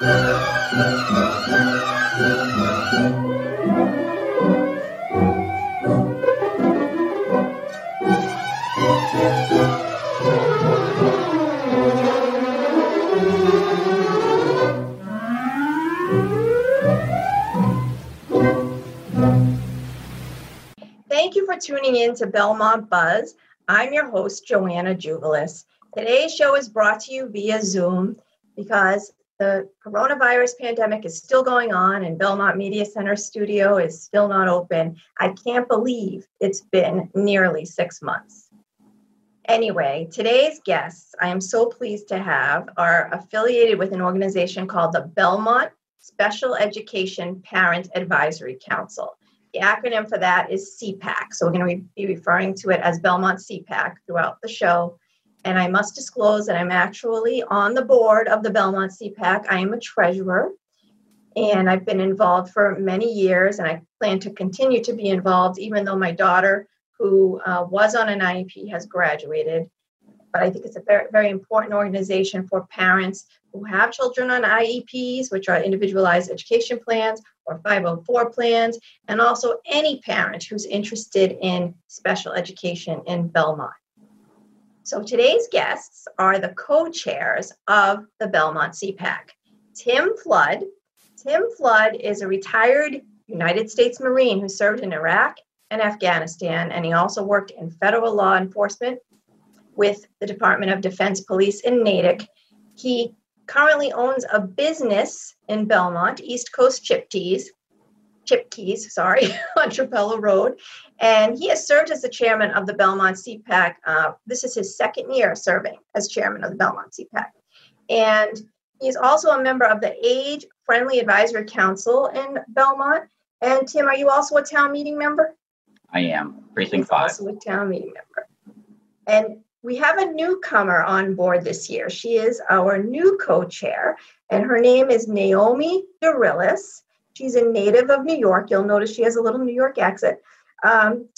Thank you for tuning in to Belmont Buzz. I'm your host, Joanna Jubilis. Today's show is brought to you via Zoom because the coronavirus pandemic is still going on and Belmont Media Center studio is still not open. I can't believe it's been nearly six months. Anyway, today's guests I am so pleased to have are affiliated with an organization called the Belmont Special Education Parent Advisory Council. The acronym for that is SEPAC. So we're going to be referring to it as Belmont SEPAC throughout the show. And I must disclose that I'm actually on the board of the Belmont SEPAC. I am a treasurer and I've been involved for many years and I plan to continue to be involved even though my daughter, who uh, was on an IEP, has graduated. But I think it's a very, very important organization for parents who have children on IEPs, which are individualized education plans or 504 plans, and also any parent who's interested in special education in Belmont. So today's guests are the co-chairs of the Belmont SEPAC. Tim Flood. Tim Flood is a retired United States Marine who served in Iraq and Afghanistan, and he also worked in federal law enforcement with the Department of Defense Police in Natick. He currently owns a business in Belmont, East Coast Chip Teas, Chip Keys, sorry, on Trapelo Road. And he has served as the chairman of the Belmont SEPAC. Uh, this is his second year serving as chairman of the Belmont SEPAC. And he's also a member of the Age Friendly Advisory Council in Belmont. And Tim, are you also a town meeting member? I am, precinct He's five. also a town meeting member. And we have a newcomer on board this year. She is our new co-chair, and her name is Naomie Dorilas. She's a native of New York. You'll notice she has a little New York accent. Um,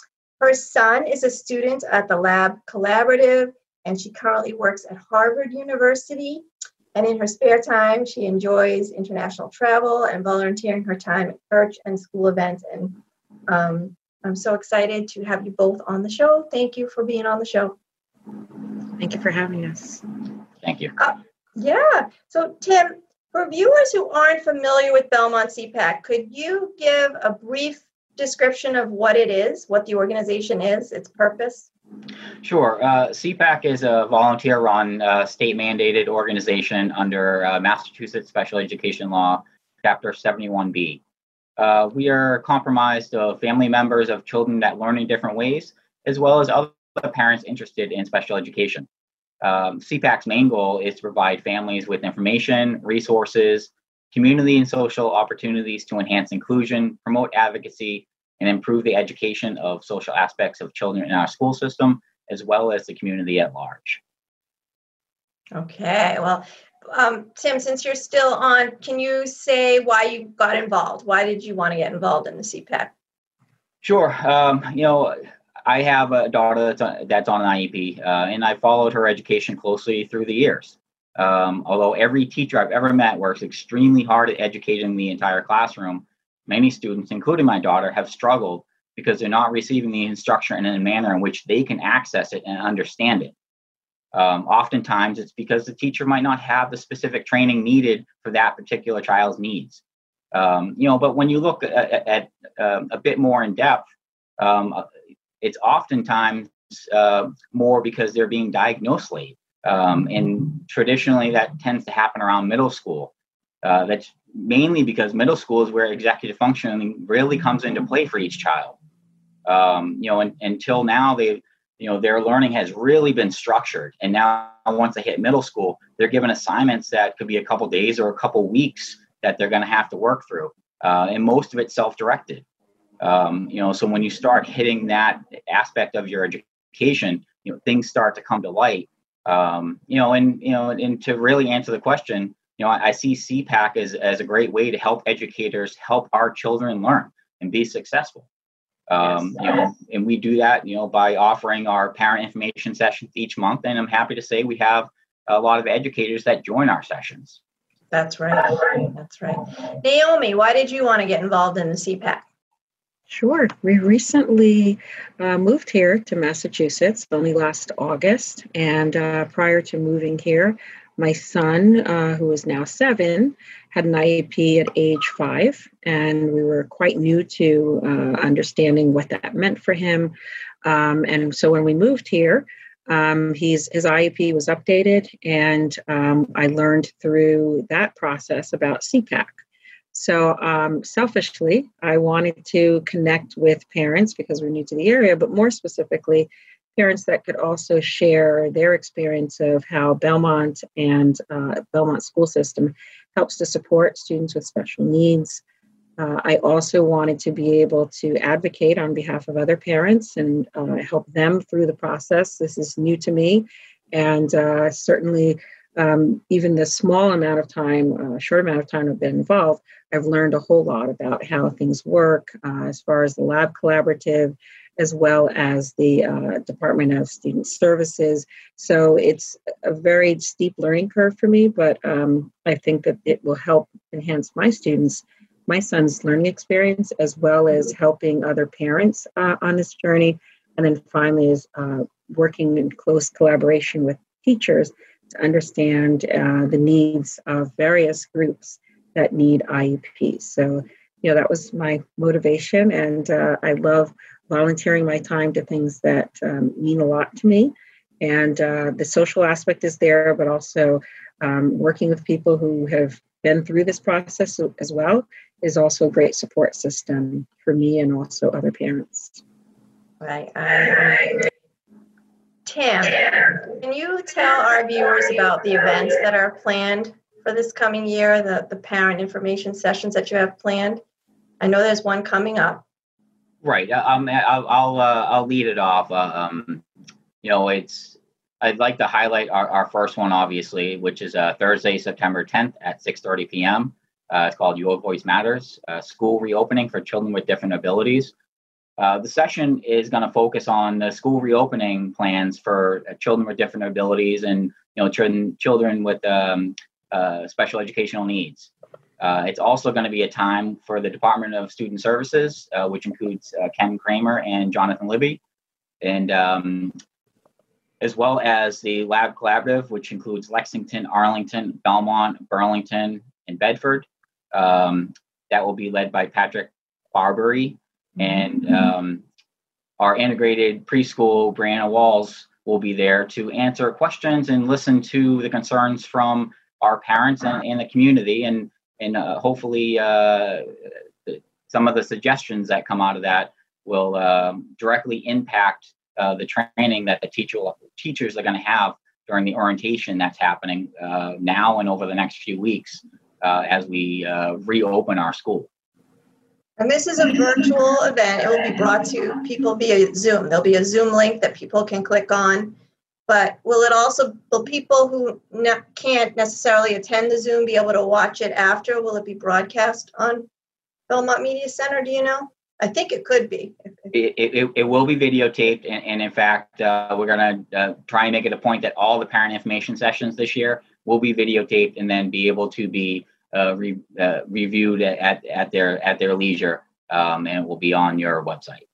her son is a student at the LABBB Collaborative, and she currently works at Harvard University. And in her spare time, she enjoys international travel and volunteering her time at church and school events. And um, I'm so excited to have you both on the show. Thank you for being on the show. Thank you for having us. Thank you. Yeah. So, Tim, for viewers who aren't familiar with Belmont SEPAC, could you give a brief description of what it is, what the organization is, its purpose? Sure. Uh, SEPAC is a volunteer run, uh, state mandated organization under uh, Massachusetts Special Education Law, Chapter 71B. Uh, we are comprised of family members of children that learn in different ways, as well as other parents interested in special education. Um, SEPAC's main goal is to provide families with information, resources, community and social opportunities to enhance inclusion, promote advocacy, and improve the education of social aspects of children in our school system, as well as the community at large. Okay. Well, um, Tim, since you're still on, can you say why you got involved? Why did you want to get involved in the SEPAC? Sure. Um, you know, I have a daughter that's on, that's on an IEP, uh, and I followed her education closely through the years. Um, although every teacher I've ever met works extremely hard at educating the entire classroom, many students, including my daughter, have struggled because they're not receiving the instruction in a manner in which they can access it and understand it. Um, oftentimes, it's because the teacher might not have the specific training needed for that particular child's needs. Um, you know, but when you look at, at, at um, a bit more in depth, um, it's oftentimes uh, more because they're being diagnosed late. Um, and traditionally, that tends to happen around middle school. Uh, that's mainly because middle school is where executive functioning really comes into play for each child. Um, you know, and, until now, they you know their learning has really been structured and now once they hit middle school they're given assignments that could be a couple days or a couple weeks that they're going to have to work through uh, and most of it self-directed um, you know so when you start hitting that aspect of your education you know things start to come to light um, you know and you know and to really answer the question you know i, I see SEPAC as, as a great way to help educators help our children learn and be successful um, yes. you know, and we do that, you know, by offering our parent information sessions each month. And I'm happy to say we have a lot of educators that join our sessions. That's right. That's right. Naomie, why did you want to get involved in the SEPAC? Sure. We recently uh, moved here to Massachusetts only last August. And uh, prior to moving here, my son, uh, who is now seven, had an IEP at age five, and we were quite new to uh, understanding what that meant for him. Um, and so when we moved here, um, he's his IEP was updated, and um, I learned through that process about SEPAC. So um, selfishly, I wanted to connect with parents because we're new to the area, but more specifically, parents that could also share their experience of how Belmont and uh, Belmont school system helps to support students with special needs. Uh, I also wanted to be able to advocate on behalf of other parents and uh, help them through the process. This is new to me, and uh, certainly, um, even the small amount of time, uh, short amount of time I've been involved, I've learned a whole lot about how things work uh, as far as the LABBB Collaborative, as well as the uh, Department of Student Services. So it's a very steep learning curve for me, but um, I think that it will help enhance my students, my son's learning experience, as well as helping other parents uh, on this journey. And then finally, is uh, working in close collaboration with teachers to understand uh, the needs of various groups that need IEPs. So, you know, that was my motivation, and uh, I love volunteering my time to things that um, mean a lot to me. And uh, the social aspect is there, but also um, working with people who have been through this process as well is also a great support system for me and also other parents. Right. I, Tim, can you tell our viewers about the events that are planned for this coming year, the, the parent information sessions that you have planned? I know there's one coming up. Right. Um, I'll I'll, uh, I'll lead it off. Uh, um, you know, it's I'd like to highlight our, our first one, obviously, which is uh, Thursday, September 10th at 6:30 p.m. Uh, it's called Your Voice Matters: uh, School Reopening for Children with Different Abilities. Uh, the session is going to focus on the school reopening plans for uh, children with different abilities and you know children children with um, uh, special educational needs. Uh, it's also going to be a time for the Department of Student Services, uh, which includes Ken Kramer and Jonathan Libby, and um, as well as the LABBB Collaborative, which includes Lexington, Arlington, Belmont, Burlington, and Bedford. Um, that will be led by Patrick Barbary, and um, our integrated preschool, Brianna Walls, will be there to answer questions and listen to the concerns from our parents and, and the community and and uh, hopefully uh, some of the suggestions that come out of that will um, directly impact uh, the training that the teacher teachers are going to have during the orientation that's happening uh, now and over the next few weeks uh, as we uh, reopen our school. And this is a virtual event. It will be brought to people via Zoom. There'll be a Zoom link that people can click on but will it also will people who ne- can't necessarily attend the zoom be able to watch it after will it be broadcast on belmont media center do you know i think it could be it, it, it will be videotaped and, and in fact uh, we're going to uh, try and make it a point that all the parent information sessions this year will be videotaped and then be able to be uh, re, uh, reviewed at, at their at their leisure um, and it will be on your website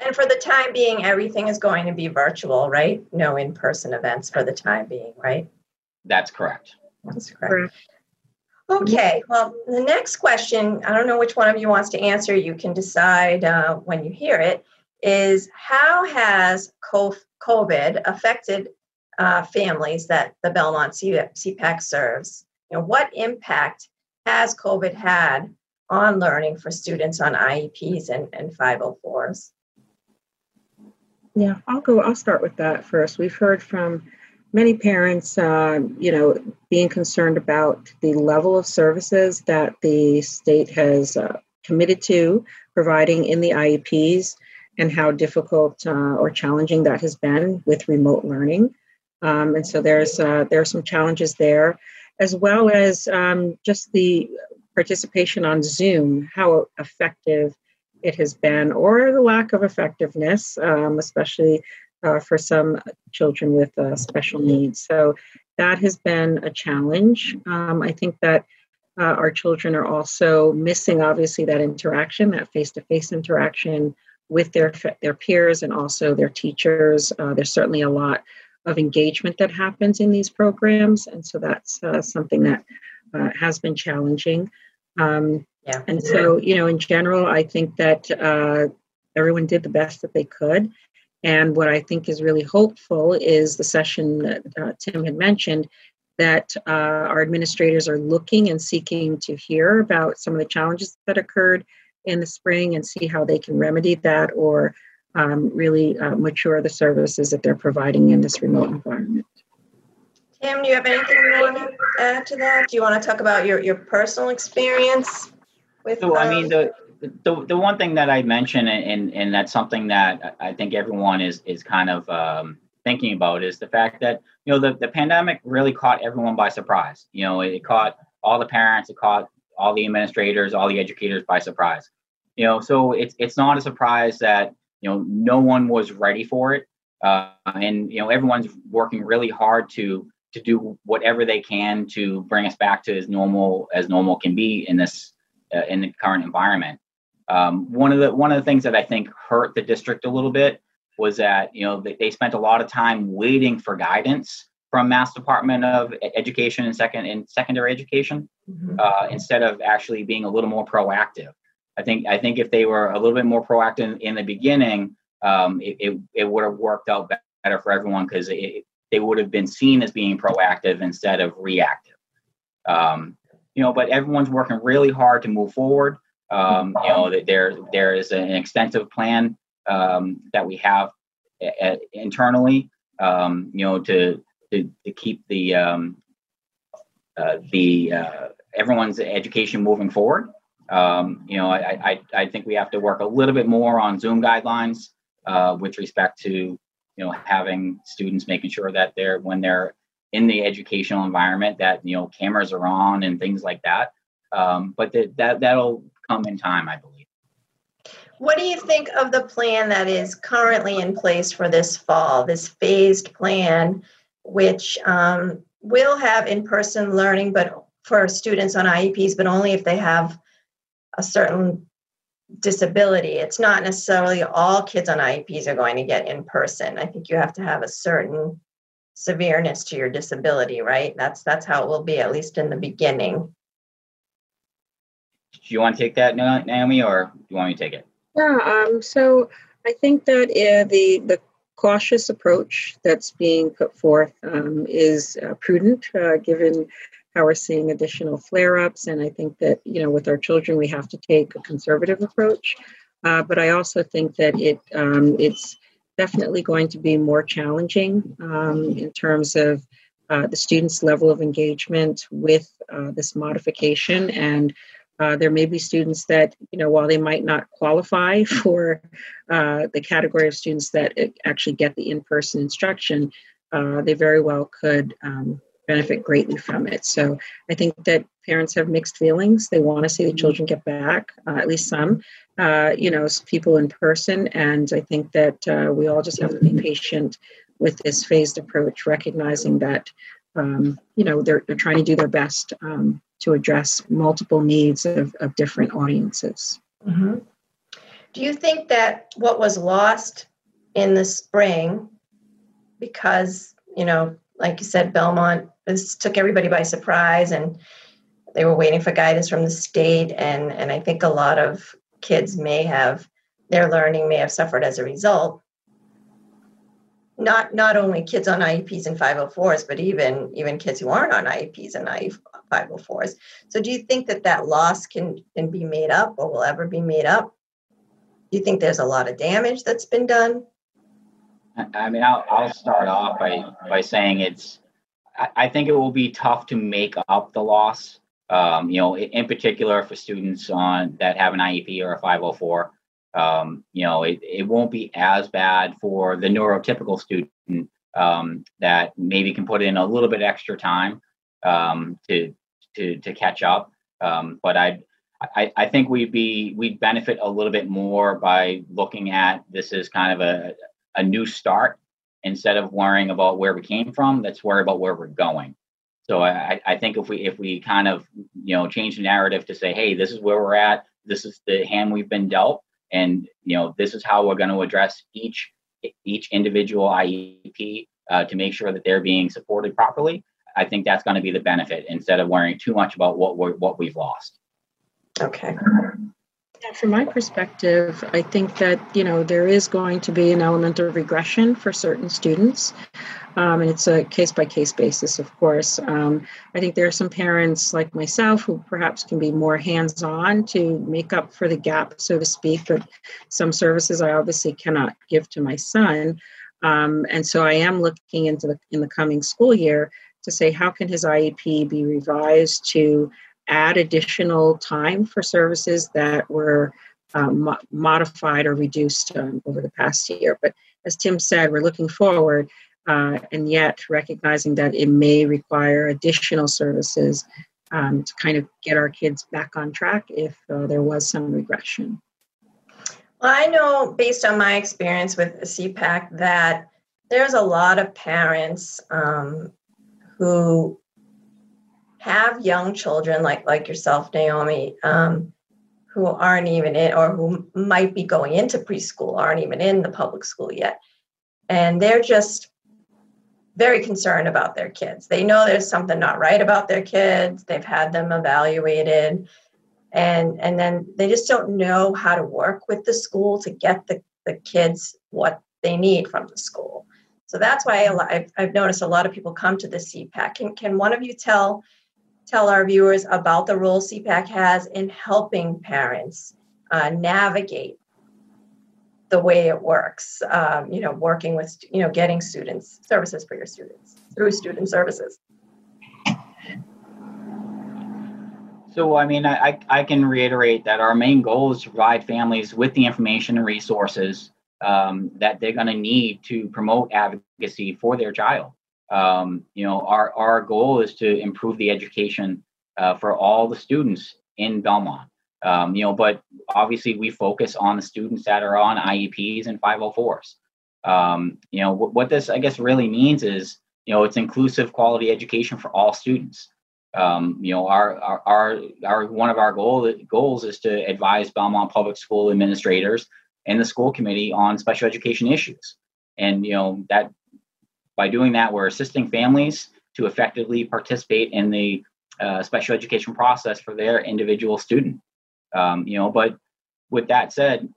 and for the time being, everything is going to be virtual, right? No in person events for the time being, right? That's correct. That's correct. Okay, well, the next question, I don't know which one of you wants to answer, you can decide uh, when you hear it, is how has COVID affected uh, families that the Belmont CPAC serves? You know, what impact has COVID had on learning for students on IEPs and, and 504s? Yeah, I'll go. I'll start with that first. We've heard from many parents, uh, you know, being concerned about the level of services that the state has uh, committed to providing in the IEPs and how difficult uh, or challenging that has been with remote learning. Um, and so there's uh, there are some challenges there, as well as um, just the participation on Zoom, how effective it has been, or the lack of effectiveness, um, especially uh, for some children with uh, special needs. So that has been a challenge. Um, I think that uh, our children are also missing, obviously, that interaction, that face-to-face interaction with their their peers and also their teachers. Uh, there's certainly a lot of engagement that happens in these programs, and so that's uh, something that uh, has been challenging. Um, yeah. And so, you know, in general, I think that uh, everyone did the best that they could. And what I think is really hopeful is the session that uh, Tim had mentioned that uh, our administrators are looking and seeking to hear about some of the challenges that occurred in the spring and see how they can remedy that or um, really uh, mature the services that they're providing in this remote environment. Tim, do you have anything you want to add to that? Do you want to talk about your, your personal experience with? So, um, I mean, the, the the one thing that I mentioned, and and that's something that I think everyone is is kind of um, thinking about is the fact that you know the the pandemic really caught everyone by surprise. You know, it caught all the parents, it caught all the administrators, all the educators by surprise. You know, so it's it's not a surprise that you know no one was ready for it, uh, and you know everyone's working really hard to to do whatever they can to bring us back to as normal as normal can be in this uh, in the current environment. Um, one of the one of the things that I think hurt the district a little bit was that you know they, they spent a lot of time waiting for guidance from Mass Department of Education and second and secondary education mm-hmm. uh, instead of actually being a little more proactive. I think I think if they were a little bit more proactive in, the beginning, um, it, it, it would have worked out better for everyone because they would have been seen as being proactive instead of reactive. Um, you know, but everyone's working really hard to move forward. Um, you know, there there is an extensive plan um, that we have a, a, internally. Um, you know, to to, to keep the um, uh, the uh, everyone's education moving forward. Um, you know, I, I I think we have to work a little bit more on Zoom guidelines uh, with respect to you know having students making sure that they're when they're in the educational environment that you know cameras are on and things like that. Um, but that, that that'll come in time i believe. What do you think of the plan that is currently in place for this fall this phased plan which um, will have in-person learning but for students on ieps but only if they have a certain disability. It's not necessarily all kids on IEPs are going to get in person. I think you have to have a certain severeness to your disability, right? That's that's how it will be at least in the beginning. Do you want to take that, Naomie, or do you want me to take it? Yeah. Um, so I think that uh, the the cautious approach that's being put forth um, is uh, prudent, uh, given how we're seeing additional flare ups. And I think that, you know, with our children, we have to take a conservative approach. Uh, but I also think that it um, it's definitely going to be more challenging um, in terms of uh, the students' level of engagement with uh, this modification. And uh, there may be students that, you know, while they might not qualify for uh, the category of students that actually get the in person instruction, uh, they very well could um, benefit greatly from it. So I think that parents have mixed feelings. They want to see the children get back, uh, at least some, uh, you know, people in person. And I think that uh, we all just have to be patient with this phased approach, recognizing that, um, you know, they're, they're trying to do their best um, to address multiple needs of, of different audiences. Mm-hmm. Do you think that what was lost in the spring because, you know, like you said, Belmont this took everybody by surprise and they were waiting for guidance from the state and and i think a lot of kids may have their learning may have suffered as a result not not only kids on IEPs and 504s, but even even kids who aren't on IEPs and 504s. So, do you think that that loss can can be made up or will ever be made up? Do you think there's a lot of damage that's been done? I mean, I'll, I'll start off by, by saying it's, I, think it will be tough to make up the loss. Um, you know, in particular for students on that have an IEP or a 504. Um, you know, it, it won't be as bad for the neurotypical student um, that maybe can put in a little bit extra time um, to to to catch up. Um, but I, I I think we'd be we'd benefit a little bit more by looking at this as kind of a a new start instead of worrying about where we came from. Let's worry about where we're going. So I, I think if we if we kind of you know change the narrative to say, hey, this is where we're at, this is the hand we've been dealt, and you know this is how we're going to address each each individual IEP uh, to make sure that they're being supported properly. I think that's going to be the benefit instead of worrying too much about what we what we've lost. Okay. Yeah, from my perspective, I think that you know there is going to be an element of regression for certain students, um, and it's a case by case basis, of course. Um, I think there are some parents like myself who perhaps can be more hands on to make up for the gap, so to speak. But some services I obviously cannot give to my son, um, and so I am looking into the in the coming school year to say how can his IEP be revised to add additional time for services that were um, mo- modified or reduced um, over the past year. But as Tim said, we're looking forward uh, and yet recognizing that it may require additional services um, to kind of get our kids back on track if uh, there was some regression. Well, I know based on my experience with CPAC that there's a lot of parents um, who have young children like like yourself, Naomie, um, who aren't even in or who might be going into preschool, aren't even in the public school yet, and they're just very concerned about their kids. They know there's something not right about their kids. They've had them evaluated, and and then they just don't know how to work with the school to get the the kids what they need from the school. So that's why I've, I've noticed a lot of people come to the SEPAC. Can, can one of you tell tell our viewers about the role SEPAC has in helping parents uh, navigate the way it works. Um, you know, working with you know getting students services for your students through student services. So, I mean, I, I can reiterate that our main goal is to provide families with the information and resources um, that they're going to need to promote advocacy for their child um, you know, our, our goal is to improve the education uh, for all the students in Belmont. Um, you know, but obviously we focus on the students that are on IEPs and 504s. Um, you know, w- what this I guess really means is, you know, it's inclusive quality education for all students. Um, you know, our, our, our, our, one of our goal, goals is to advise Belmont public school administrators and the school committee on special education issues. And, you know, that by doing that, we're assisting families to effectively participate in the uh, special education process for their individual student. Um, you know, but with that said,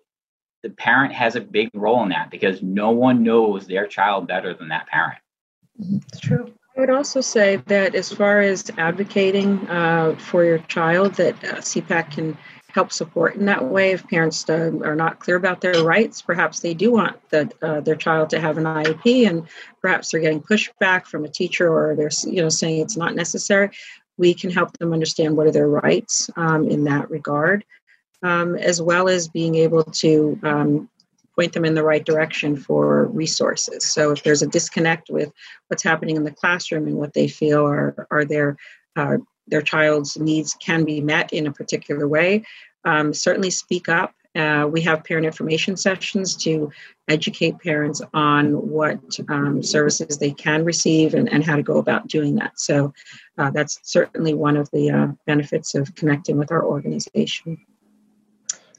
the parent has a big role in that because no one knows their child better than that parent. It's true. I would also say that as far as advocating uh, for your child, that uh, SEPAC can help support in that way. If parents uh, are not clear about their rights, perhaps they do want the, uh, their child to have an IEP, and perhaps they're getting pushback from a teacher, or they're you know saying it's not necessary. We can help them understand what are their rights um, in that regard, um, as well as being able to um, point them in the right direction for resources. So if there's a disconnect with what's happening in the classroom and what they feel are are their uh, their child's needs can be met in a particular way, um, certainly speak up. Uh, we have parent information sessions to educate parents on what um, services they can receive and, and how to go about doing that. So uh, that's certainly one of the uh, benefits of connecting with our organization.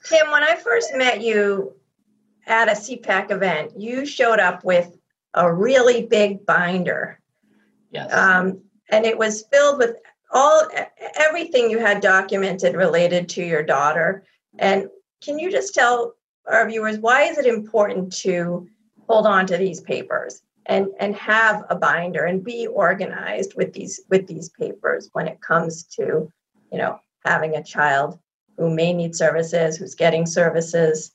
Tim, when I first met you at a SEPAC event, you showed up with a really big binder. Yes. Um, and it was filled with all everything you had documented related to your daughter and can you just tell our viewers why is it important to hold on to these papers and and have a binder and be organized with these with these papers when it comes to you know having a child who may need services who's getting services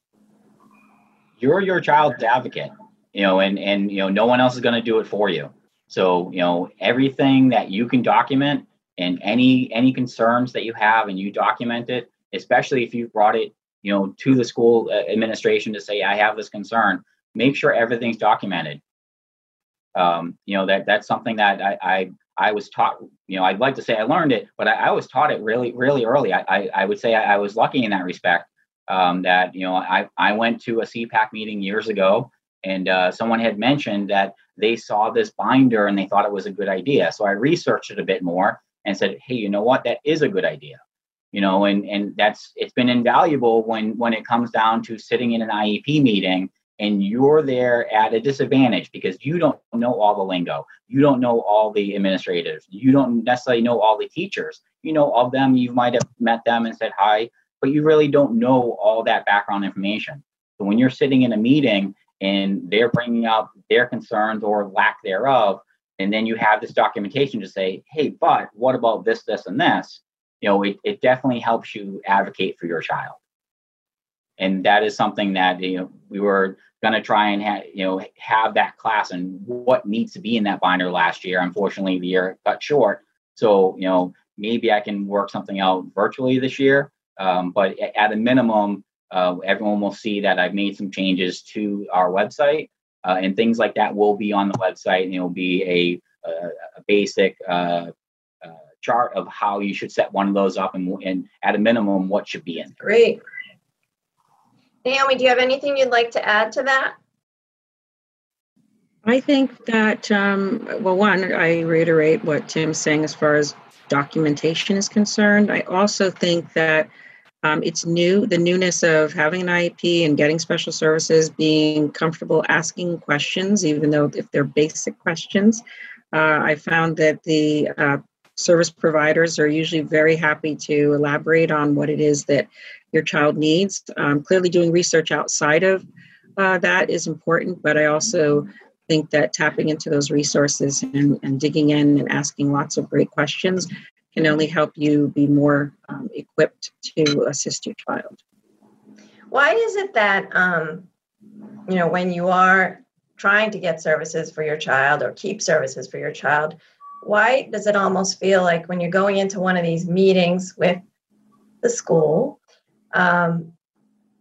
you're your child's advocate you know, and and you know, no one else is going to do it for you. So you know, everything that you can document and any any concerns that you have, and you document it, especially if you brought it, you know, to the school uh, administration to say, I have this concern. Make sure everything's documented. Um, you know that that's something that I, I I was taught, you know, I'd like to say I learned it, but I, I was taught it really, really early. I, I, I would say I, I, was lucky in that respect. Um, that you know, I, I went to a SEPAC meeting years ago, and uh, someone had mentioned that they saw this binder and they thought it was a good idea. So I researched it a bit more and said, hey, you know what, that is a good idea. You know, and and that's it's been invaluable when when it comes down to sitting in an IEP meeting and you're there at a disadvantage because you don't know all the lingo. You don't know all the administrators. You don't necessarily know all the teachers. You know of them. You might have met them and said hi but you really don't know all that background information. So when you're sitting in a meeting and they're bringing up their concerns or lack thereof and then you have this documentation to say hey but what about this this and this you know it, it definitely helps you advocate for your child and that is something that you know we were going to try and ha- you know have that class and what needs to be in that binder last year. Unfortunately, the year cut short, so you know maybe I can work something out virtually this year. Um, but at a minimum, uh, everyone will see that I've made some changes to our website, uh, and things like that will be on the website, and it'll be a, a, a basic. Uh, uh, chart of how you should set one of those up and, and at a minimum what should be in there. great Naomie, do you have anything you'd like to add to that? I think that, um, well, one, I reiterate what Tim's saying as far as documentation is concerned. I also think that um, it's new, the newness of having an IEP and getting special services, being comfortable asking questions, even though if they're basic questions. Uh, I found that the uh, service providers are usually very happy to elaborate on what it is that your child needs. Um, clearly, doing research outside of uh, that is important, but I also think that tapping into those resources and, and, digging in and asking lots of great questions can only help you be more um, equipped to assist your child. Why is it that, um, you know, when you are trying to get services for your child or keep services for your child, why does it almost feel like when you're going into one of these meetings with the school um,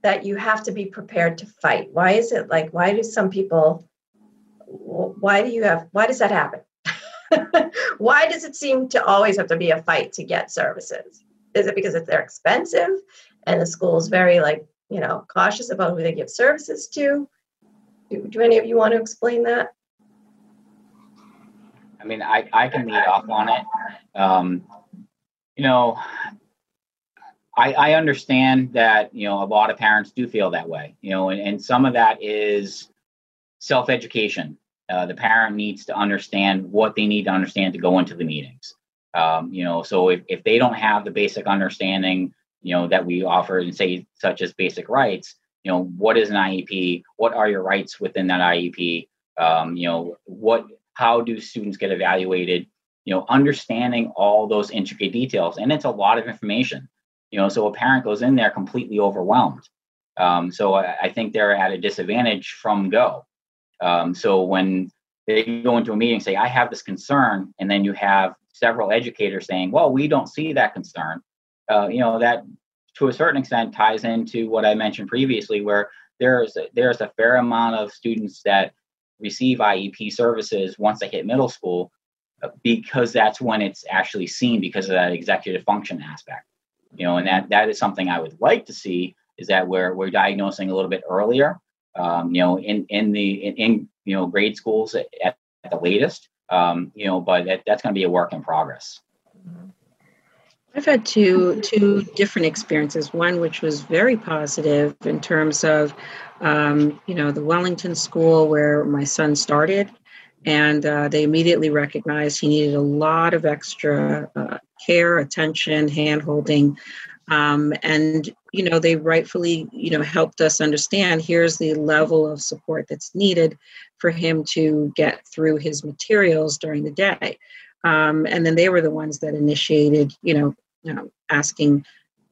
that you have to be prepared to fight. Why is it like, why do some people, why do you have, why does that happen? why does it seem to always have to be a fight to get services? Is it because they're expensive and the school's very like, you know, cautious about who they give services to? Do, do any of you want to explain that? I mean, I, I can lead off on it. Um, you know, I, I understand that you know a lot of parents do feel that way, you know, and, and some of that is self-education. Uh, the parent needs to understand what they need to understand to go into the meetings. Um, you know, so if, if they don't have the basic understanding, you know, that we offer and say such as basic rights, you know, what is an IEP? What are your rights within that IEP? Um, you know, what how do students get evaluated? You know, understanding all those intricate details, and it's a lot of information you know so a parent goes in there completely overwhelmed um, so I, I, think they're at a disadvantage from go um, so when they go into a meeting and say i have this concern and then you have several educators saying well we don't see that concern uh, you know that to a certain extent ties into what i mentioned previously where there's a, there's a fair amount of students that receive iep services once they hit middle school uh, because that's when it's actually seen because of that executive function aspect. You know, and that that is something I would like to see is that we're we're diagnosing a little bit earlier, um, you know, in in the in, in you know grade schools at, at the latest, um, you know, but that, that's going to be a work in progress. I've had two two different experiences. One which was very positive in terms of, um, you know, the Wellington school where my son started, and uh, they immediately recognized he needed a lot of extra uh, care, attention, hand holding. Um, and you know they rightfully you know helped us understand here's the level of support that's needed for him to get through his materials during the day. Um, and then they were the ones that initiated you know, you know asking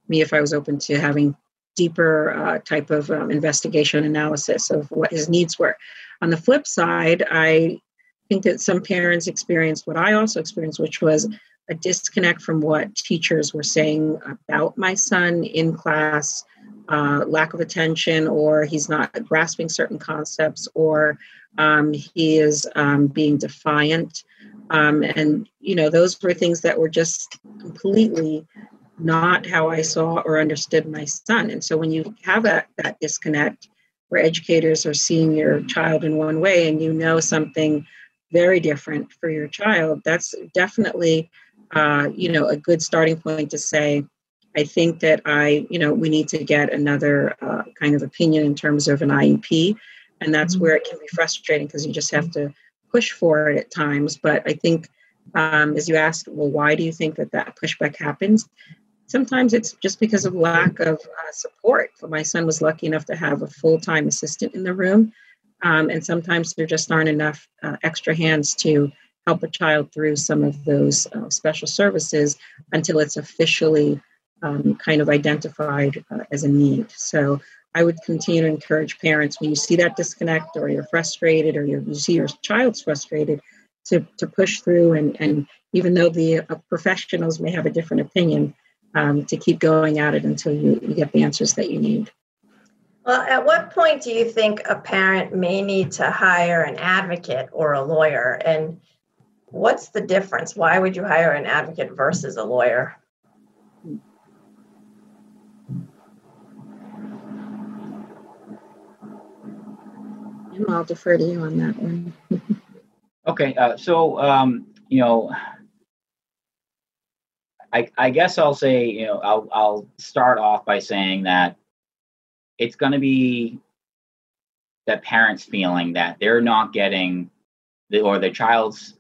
me if i was open to having deeper uh, type of um, investigation analysis of what his needs were. On the flip side, I think that some parents experienced what I also experienced, which was a disconnect from what teachers were saying about my son in class, uh, lack of attention, or he's not grasping certain concepts, or um, he is um, being defiant. Um, and, you know, those were things that were just completely not how I saw or understood my son. And so when you have that, that disconnect where educators are seeing your child in one way and you know something very different for your child, that's definitely, uh, you know, a good starting point to say, I think that I, you know, we need to get another uh, kind of opinion in terms of an IEP. And that's mm-hmm. where it can be frustrating because you just have to push for it at times. But I think, um, as you asked, well, why do you think that that pushback happens? Sometimes it's just because of lack of uh, support. My son was lucky enough to have a full time assistant in the room. Um, and sometimes there just aren't enough uh, extra hands to help a child through some of those uh, special services until it's officially um, kind of identified uh, as a need. So I would continue to encourage parents when you see that disconnect or you're frustrated or you see your child's frustrated to, to push through and, and even though the uh, professionals may have a different opinion, um, to keep going at it until you, you get the answers that you need. Well, at what point do you think a parent may need to hire an advocate or a lawyer? And what's the difference? Why would you hire an advocate versus a lawyer? I'll defer to you on that one. okay, uh, so um, you know, I, I guess I'll say, you know, I'll I'll start off by saying that it's going to be that parents feeling that they're not getting the, or the child's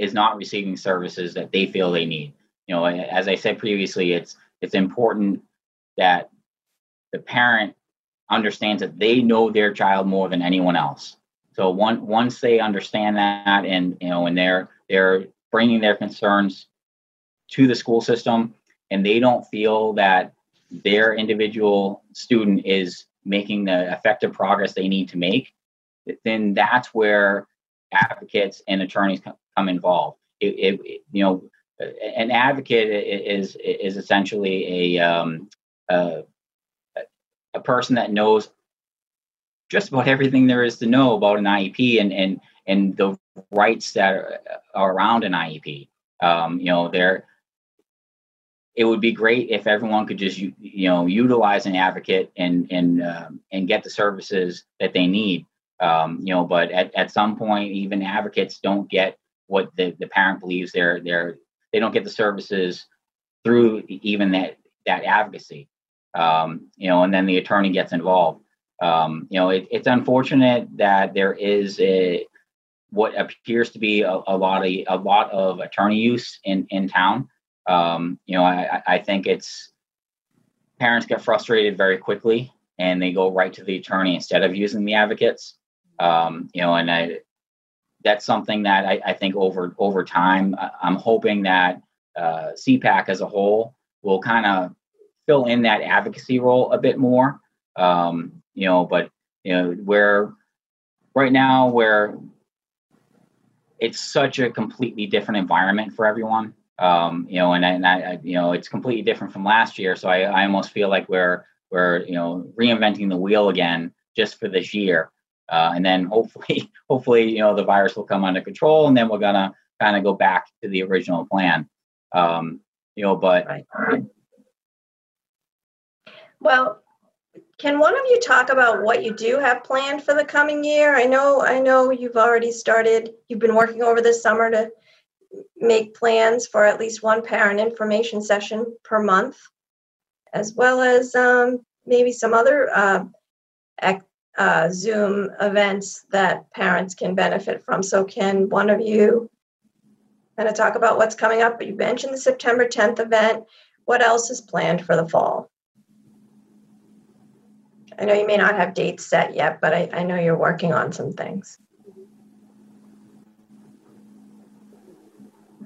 is not receiving services that they feel they need. You know, as I said previously, it's it's important that the parent understands that they know their child more than anyone else. So one, once they understand that, and you know, and they're they're bringing their concerns to the school system, and they don't feel that their individual student is making the effective progress they need to make, then that's where advocates and attorneys come involved. It, it, you know, an advocate is is essentially a, um, a person that knows just about everything there is to know about an IEP and and and the rights that are, around an IEP. Um, you know, there it would be great if everyone could just you know utilize an advocate and and um, and get the services that they need. Um, you know, but at, at some point, even advocates don't get what the, the parent believes they're they're they don't get the services through even that that advocacy um, you know, and then the attorney gets involved. Um, you know, it, it's unfortunate that there is a what appears to be a, a, lot of a lot of attorney use in in town. Um, you know, I, I think it's parents get frustrated very quickly and they go right to the attorney instead of using the advocates. Um, you know, and I, that's something that I, I, think over over time, I'm hoping that uh, SEPAC as a whole will kind of fill in that advocacy role a bit more. Um, you know, but you know, where right now where it's such a completely different environment for everyone. Um, you know, and, and I, you know, it's completely different from last year. So I, I almost feel like we're we're you know reinventing the wheel again just for this year. Uh, and then hopefully, hopefully, you know, the virus will come under control, and then we're gonna kind of go back to the original plan. Um, you know, but right. Well, can one of you talk about what you do have planned for the coming year? I know I know you've already started, you've been working over this summer to make plans for at least one parent information session per month, as well as um, maybe some other uh, uh, Zoom events that parents can benefit from. So, can one of you kind of talk about what's coming up? But you mentioned the September 10th event. What else is planned for the fall? I know you may not have dates set yet, but I, I know you're working on some things.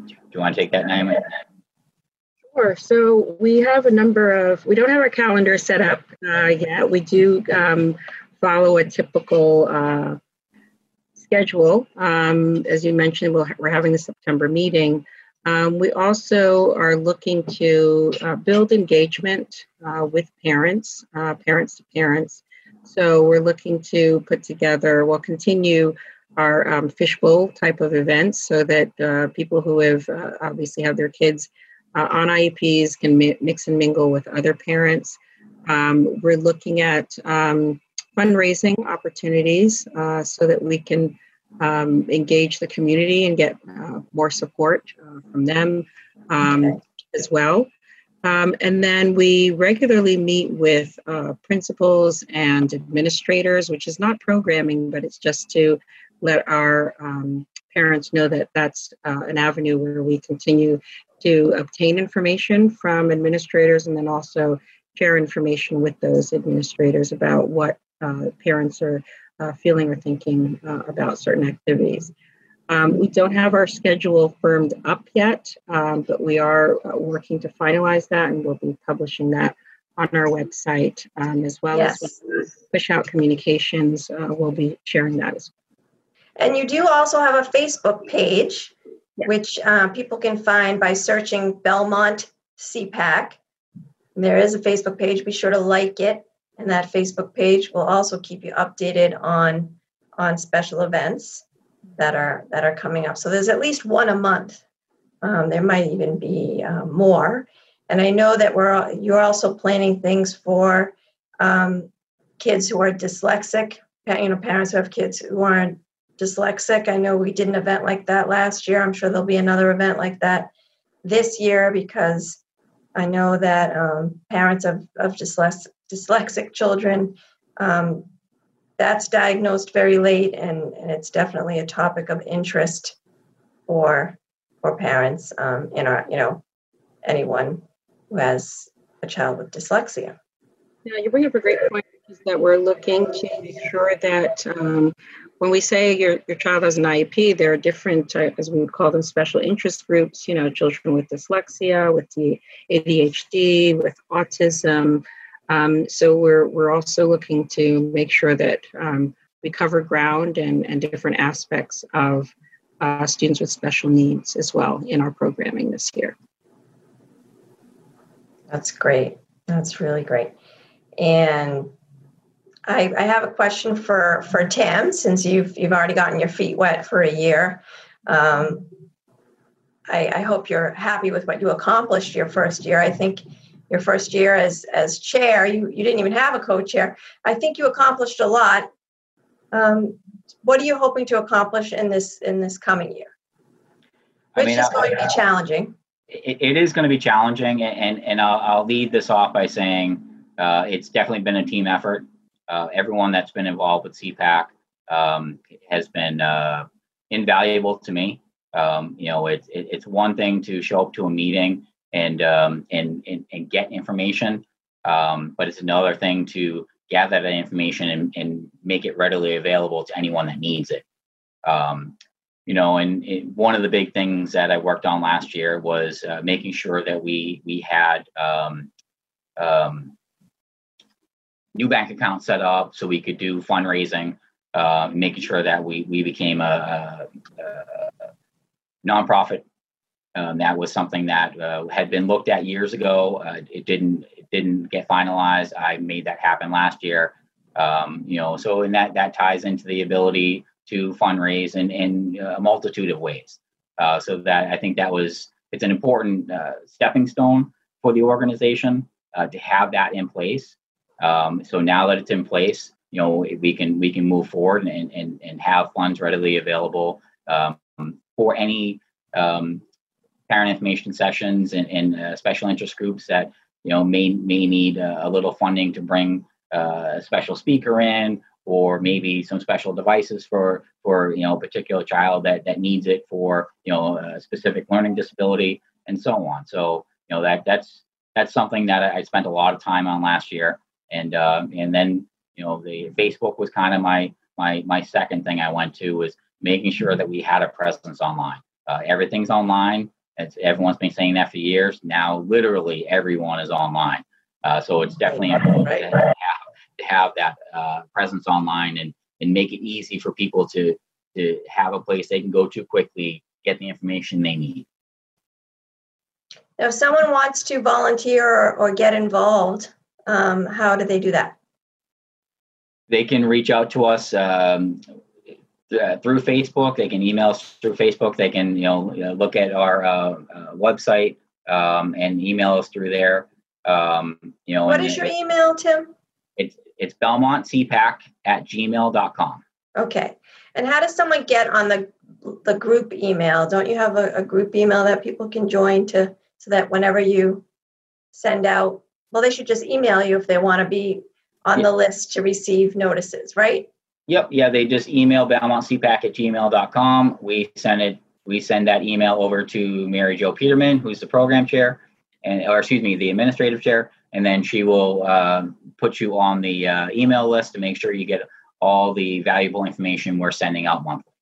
Do you want to take that, Naomie? Sure. So we have a number of, we don't have our calendar set up uh, yet. We do um, follow a typical uh, schedule, um, as you mentioned, we we are having the September meeting. Um, we also are looking to uh, build engagement uh, with parents, uh, parents to parents. So we're looking to put together, we'll continue our um, fishbowl type of events so that uh, people who have uh, obviously have their kids on IEPs can mi- mix and mingle with other parents. Um, we're looking at um, fundraising opportunities so that we can um, engage the community and get uh, more support uh, from them um, okay. as well. Um, and then we regularly meet with uh, principals and administrators, which is not programming, but it's just to let our um, parents know that that's uh, an avenue where we continue to obtain information from administrators and then also share information with those administrators about what uh, parents are uh, feeling or thinking uh, about certain activities. Um, we don't have our schedule firmed up yet, um, but we are uh, working to finalize that and we'll be publishing that on our website um, as well yes. as push out communications. Uh, we'll be sharing that as well. And you do also have a Facebook page, yes. which uh, people can find by searching Belmont SEPAC. There is a Facebook page. Be sure to like it and that Facebook page will also keep you updated on on special events that are that are coming up. So there's at least one a month. Um, there might even be uh, more. And I know that we're you're also planning things for um, kids who are dyslexic. You know, parents who have kids who aren't dyslexic. I know we did an event like that last year. I'm sure there'll be another event like that this year because I know that um, parents of, of dyslexic, dyslexic children. Um, that's diagnosed very late, and, and it's definitely a topic of interest for for parents um, in our you know anyone who has a child with dyslexia. Yeah, you bring up a great point is that we're looking to make sure that um, when we say your, your child has an IEP, there are different, uh, as we would call them, special interest groups, you know, children with dyslexia, with the ADHD, with autism, um, so we're we're also looking to make sure that um, we cover ground and, and different aspects of uh, students with special needs as well in our programming this year. That's great. That's really great. And I, I have a question for for Tim, since you've you've already gotten your feet wet for a year. Um, I, I hope you're happy with what you accomplished your first year. I think your first year as as chair. You you didn't even have a co-chair. I think you accomplished a lot. Um, what are you hoping to accomplish in this in this coming year? Which I mean, is going to be challenging. It, it is going to be challenging, and and I'll, I'll lead this off by saying uh, it's definitely been a team effort. Uh, everyone that's been involved with SEPAC um, has been uh, invaluable to me. Um, you know, it's it, it's one thing to show up to a meeting and um, and, and, and get information. Um, but it's another thing to gather that information and, and make it readily available to anyone that needs it. Um, you know, and it, one of the big things that I worked on last year was uh, making sure that we we had um, um, new bank accounts set up so we could do fundraising, uh, making sure that we we became a, a, a nonprofit um, that was something that uh, had been looked at years ago. Uh, it didn't it didn't get finalized. I made that happen last year. Um, you know, so and that that ties into the ability to fundraise in in a multitude of ways. Uh, so that I think that was it's an important uh, stepping stone for the organization uh, to have that in place. Um, so now that it's in place, you know, we can we can move forward and and, and have funds readily available um, for any um, parent information sessions and, and uh, special interest groups that you know may may need uh, a little funding to bring uh, a special speaker in or maybe some special devices for for you know a particular child that that needs it for you know a specific learning disability and so on. So you know that that's that's something that I spent a lot of time on last year. And uh, and then you know the Facebook was kind of my my my second thing I went to was making sure that we had a presence online. Uh, everything's online it's, everyone's been saying that for years. Now, literally everyone is online. Uh, so it's definitely important to, have, to have that uh, presence online and, and make it easy for people to to have a place they can go to quickly, get the information they need. Now, if someone wants to volunteer or, or get involved, um, how do they do that? They can reach out to us um, uh, through Facebook. They can email us through Facebook. They can, you know, look at our uh, uh, website um, and email us through there. Um, you know, what is your email, Tim? It's it's belmontsepac at gmail.com. Okay. And how does someone get on the the group email? Don't you have a, a group email that people can join to so that whenever you send out, well, they should just email you if they want to be on the list to receive notices, right? Yep. Yeah. They just email belmontsepac at gmail.com. We send it, we send that email over to Mary Jo Peterman, who's the program chair, and or excuse me, the administrative chair, and then she will uh, put you on the uh, email list to make sure you get all the valuable information we're sending out monthly.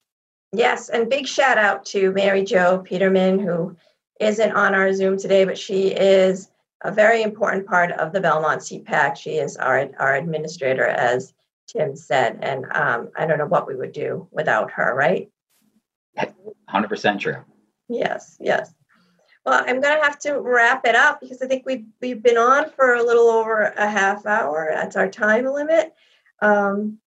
Yes, and big shout out to Mary Jo Peterman, who isn't on our Zoom today, but she is a very important part of the Belmont SEPAC. She is our, our administrator, as Tim said, and um, I don't know what we would do without her, right? 100% true. Yes, yes. Well, I'm going to have to wrap it up because I think we've, we've been on for a little over a half hour. That's our time limit. Um,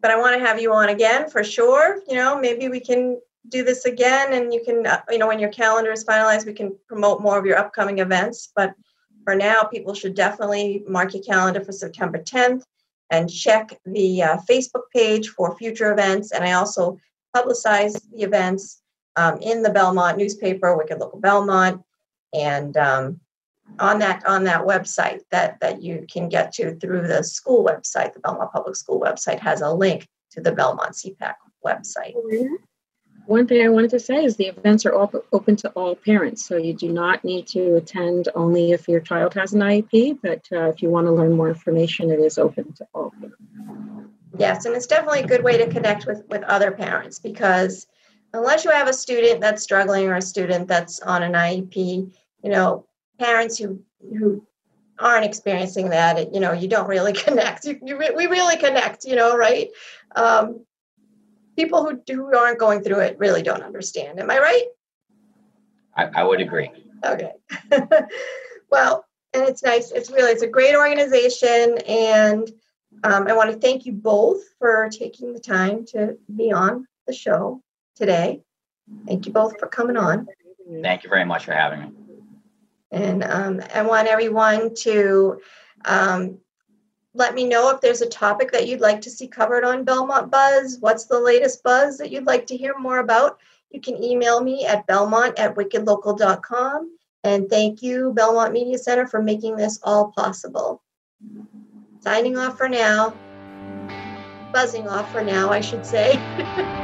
but I want to have you on again for sure. You know, maybe we can do this again and you can uh, you know when your calendar is finalized we can promote more of your upcoming events but for now people should definitely mark your calendar for september 10th and check the uh, facebook page for future events. And i also publicize the events um, in the belmont newspaper wicked local belmont. And um, on that on that website that that you can get to through the school website the belmont public school website has a link to the belmont SEPAC website. Mm-hmm one thing I wanted to say is the events are all open to all parents, so you do not need to attend only if your child has an IEP, but uh, if you want to learn more information, it is open to all. Yes, and it's definitely a good way to connect with, with other parents because unless you have a student that's struggling or a student that's on an IEP, you know, parents who who aren't experiencing that, you know, you don't really connect. You, you we really connect, you know, right? Um, people who, who aren't going through it really don't understand. Am I right? I, I would agree. Okay. well, and it's nice. It's really it's a great organization, and um, I want to thank you both for taking the time to be on the show today. Thank you both for coming on. Thank you very much for having me. And um, I want everyone to um, let me know if there's a topic that you'd like to see covered on Belmont Buzz. What's the latest buzz that you'd like to hear more about? You can email me at belmont at wickedlocal.com. And thank you, Belmont Media Center, for making this all possible. Signing off for now. Buzzing off for now, I should say.